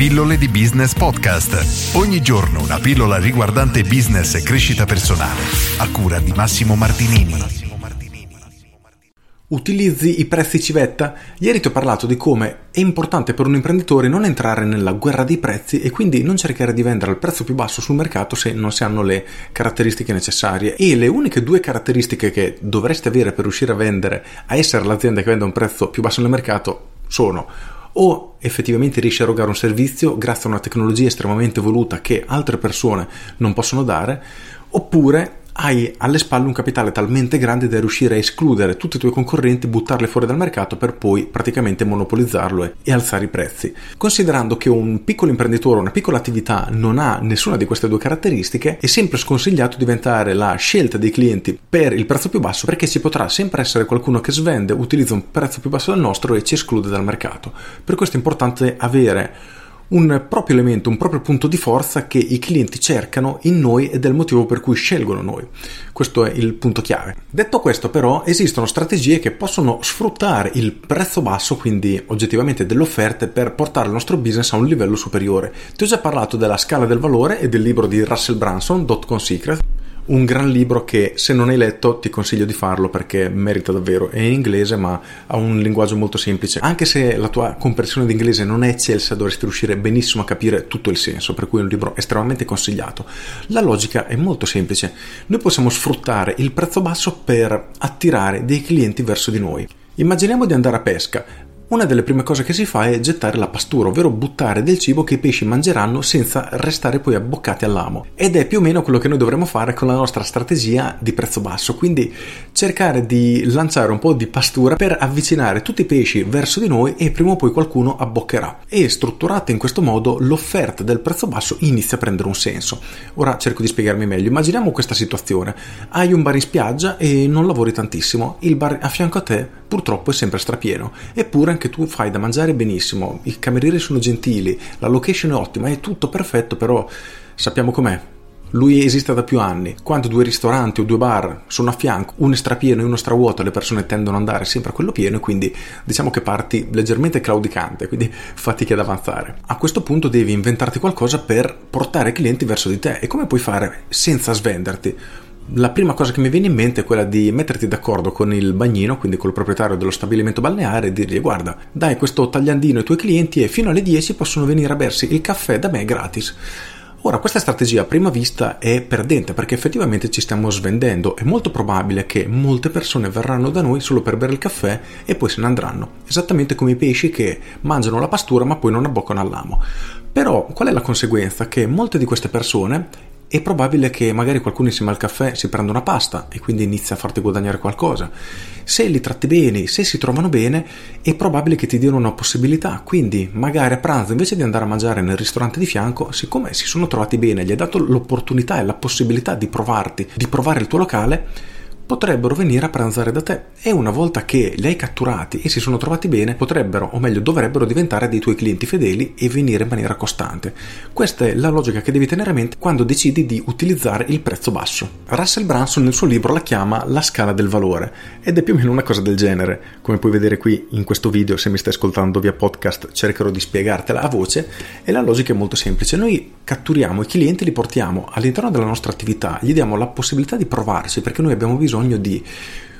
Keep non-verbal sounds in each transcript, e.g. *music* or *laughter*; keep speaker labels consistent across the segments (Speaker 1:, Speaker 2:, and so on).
Speaker 1: Pillole di Business Podcast. Ogni giorno una pillola riguardante business e crescita personale. A cura di Massimo Martinini.
Speaker 2: Utilizzi i prezzi civetta? Ieri ti ho parlato di come è importante per un imprenditore non entrare nella guerra dei prezzi e quindi non cercare di vendere al prezzo più basso sul mercato se non si hanno le caratteristiche necessarie. E le uniche due caratteristiche che dovresti avere per riuscire a vendere, a essere l'azienda che vende a un prezzo più basso nel mercato, sono o effettivamente riesci a erogare un servizio grazie a una tecnologia estremamente voluta che altre persone non possono dare, oppure hai alle spalle un capitale talmente grande da riuscire a escludere tutti i tuoi concorrenti, buttarli fuori dal mercato per poi praticamente monopolizzarlo e, e alzare i prezzi. Considerando che un piccolo imprenditore, una piccola attività non ha nessuna di queste due caratteristiche, è sempre sconsigliato diventare la scelta dei clienti per il prezzo più basso perché ci potrà sempre essere qualcuno che svende, utilizza un prezzo più basso del nostro e ci esclude dal mercato. Per questo è importante avere un proprio elemento, un proprio punto di forza che i clienti cercano in noi ed è il motivo per cui scelgono noi. Questo è il punto chiave. Detto questo però esistono strategie che possono sfruttare il prezzo basso, quindi oggettivamente delle offerte, per portare il nostro business a un livello superiore. Ti ho già parlato della scala del valore e del libro di Russell Branson, Dot Secret un gran libro che se non hai letto ti consiglio di farlo perché merita davvero. È in inglese ma ha un linguaggio molto semplice. Anche se la tua comprensione di inglese non è eccelsa dovresti riuscire benissimo a capire tutto il senso, per cui è un libro estremamente consigliato. La logica è molto semplice. Noi possiamo sfruttare il prezzo basso per attirare dei clienti verso di noi. Immaginiamo di andare a pesca, una delle prime cose che si fa è gettare la pastura, ovvero buttare del cibo che i pesci mangeranno senza restare poi abboccati all'amo. Ed è più o meno quello che noi dovremmo fare con la nostra strategia di prezzo basso, quindi cercare di lanciare un po' di pastura per avvicinare tutti i pesci verso di noi e prima o poi qualcuno abboccherà. E strutturata in questo modo l'offerta del prezzo basso inizia a prendere un senso. Ora cerco di spiegarmi meglio. Immaginiamo questa situazione. Hai un bar in spiaggia e non lavori tantissimo. Il bar a fianco a te purtroppo è sempre strapieno. Eppure anche tu fai da mangiare benissimo, i camerieri sono gentili, la location è ottima, è tutto perfetto, però sappiamo com'è. Lui esiste da più anni. Quando due ristoranti o due bar sono a fianco, uno è strapieno e uno stravuoto, le persone tendono ad andare sempre a quello pieno e quindi diciamo che parti leggermente claudicante, quindi *laughs* fatichi ad avanzare. A questo punto devi inventarti qualcosa per portare clienti verso di te. E come puoi fare senza svenderti? La prima cosa che mi viene in mente è quella di metterti d'accordo con il bagnino, quindi col proprietario dello stabilimento balneare, e dirgli guarda, dai questo tagliandino ai tuoi clienti e fino alle 10 possono venire a bersi il caffè da me gratis. Ora, questa strategia a prima vista è perdente perché effettivamente ci stiamo svendendo. È molto probabile che molte persone verranno da noi solo per bere il caffè e poi se ne andranno. Esattamente come i pesci che mangiano la pastura ma poi non abboccano all'amo. Però qual è la conseguenza? Che molte di queste persone è probabile che magari qualcuno insieme al caffè si prenda una pasta e quindi inizia a farti guadagnare qualcosa. Se li tratti bene, se si trovano bene, è probabile che ti diano una possibilità. Quindi, magari a pranzo, invece di andare a mangiare nel ristorante di fianco, siccome si sono trovati bene, gli hai dato l'opportunità e la possibilità di provarti, di provare il tuo locale, potrebbero venire a pranzare da te e una volta che li hai catturati e si sono trovati bene potrebbero o meglio dovrebbero diventare dei tuoi clienti fedeli e venire in maniera costante. Questa è la logica che devi tenere a mente quando decidi di utilizzare il prezzo basso. Russell Branson nel suo libro la chiama la scala del valore ed è più o meno una cosa del genere. Come puoi vedere qui in questo video, se mi stai ascoltando via podcast, cercherò di spiegartela a voce e la logica è molto semplice. Noi catturiamo i clienti, li portiamo all'interno della nostra attività, gli diamo la possibilità di provarsi perché noi abbiamo bisogno bisogno di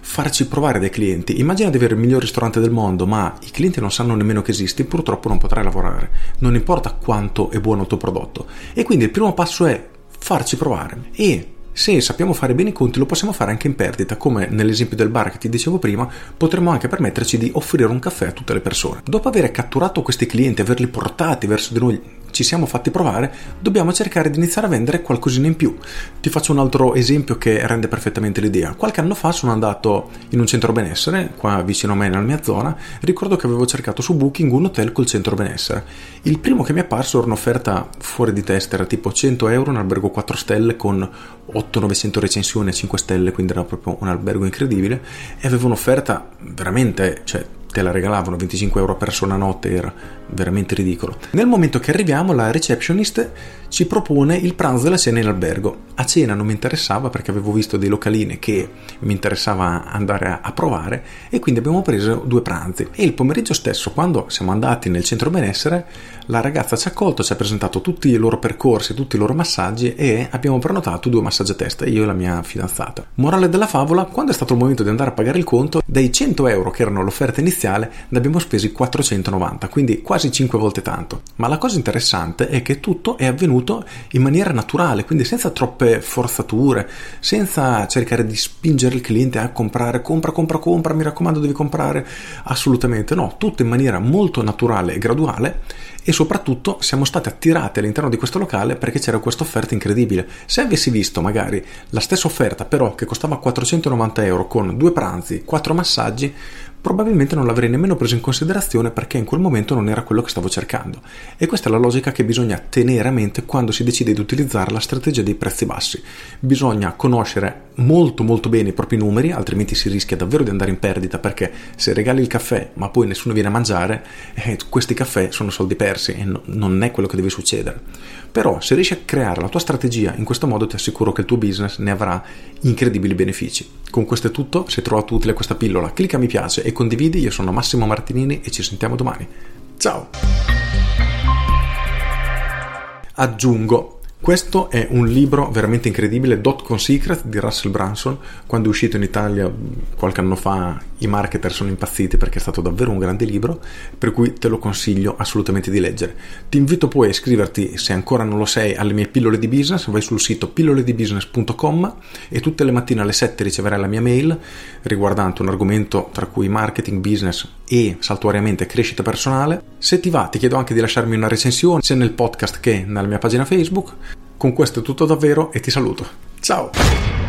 Speaker 2: farci provare dai clienti. Immagina di avere il miglior ristorante del mondo, ma i clienti non sanno nemmeno che esisti, purtroppo non potrai lavorare. Non importa quanto è buono il tuo prodotto. E quindi il primo passo è farci provare. E se sappiamo fare bene i conti lo possiamo fare anche in perdita, come nell'esempio del bar che ti dicevo prima, potremmo anche permetterci di offrire un caffè a tutte le persone. Dopo aver catturato questi clienti, averli portati verso di noi ci siamo fatti provare, dobbiamo cercare di iniziare a vendere qualcosina in più. Ti faccio un altro esempio che rende perfettamente l'idea. Qualche anno fa sono andato in un centro benessere, qua vicino a me nella mia zona, ricordo che avevo cercato su Booking un hotel col centro benessere. Il primo che mi è apparso era un'offerta fuori di testa, era tipo 100 euro, un albergo 4 stelle con 800-900 recensioni a 5 stelle, quindi era proprio un albergo incredibile, e aveva un'offerta veramente, cioè te la regalavano 25 euro a persona a notte, era veramente ridicolo. Nel momento che arriviamo, la receptionist ci propone il pranzo della cena in albergo. A cena non mi interessava perché avevo visto dei localini che mi interessava andare a provare e quindi abbiamo preso due pranzi. E il pomeriggio stesso, quando siamo andati nel centro benessere, la ragazza ci ha accolto, ci ha presentato tutti i loro percorsi, tutti i loro massaggi e abbiamo prenotato due massaggi a testa, io e la mia fidanzata. Morale della favola, quando è stato il momento di andare a pagare il conto, dei 100 euro che erano l'offerta iniziale, ne abbiamo spesi 490, quindi quasi 5 volte tanto. Ma la cosa interessante è che tutto è avvenuto in maniera naturale, quindi senza troppe forzature, senza cercare di spingere il cliente a comprare, compra, compra, compra, mi raccomando devi comprare, assolutamente no, tutto in maniera molto naturale e graduale e soprattutto siamo stati attirati all'interno di questo locale perché c'era questa offerta incredibile. Se avessi visto magari la stessa offerta però che costava 490 euro con due pranzi, quattro massaggi, probabilmente non l'avrei nemmeno preso in considerazione perché in quel momento non era quello che stavo cercando. E questa è la logica che bisogna tenere a mente quando si decide di utilizzare la strategia dei prezzi bassi. Bisogna conoscere molto molto bene i propri numeri, altrimenti si rischia davvero di andare in perdita perché se regali il caffè ma poi nessuno viene a mangiare, eh, questi caffè sono soldi persi e no, non è quello che deve succedere. Però se riesci a creare la tua strategia in questo modo ti assicuro che il tuo business ne avrà incredibili benefici. Con questo è tutto, se trovato utile questa pillola clicca mi piace e condividi, io sono Massimo Martinini e ci sentiamo domani. Ciao! Aggiungo questo è un libro veramente incredibile, Dot Con Secret di Russell Branson. Quando è uscito in Italia qualche anno fa i marketer sono impazziti perché è stato davvero un grande libro, per cui te lo consiglio assolutamente di leggere. Ti invito poi a iscriverti, se ancora non lo sei, alle mie pillole di business, vai sul sito pilloledibusiness.com e tutte le mattine alle 7 riceverai la mia mail riguardante un argomento tra cui marketing, business e saltuariamente crescita personale. Se ti va ti chiedo anche di lasciarmi una recensione sia nel podcast che nella mia pagina Facebook. Con questo è tutto davvero e ti saluto. Ciao!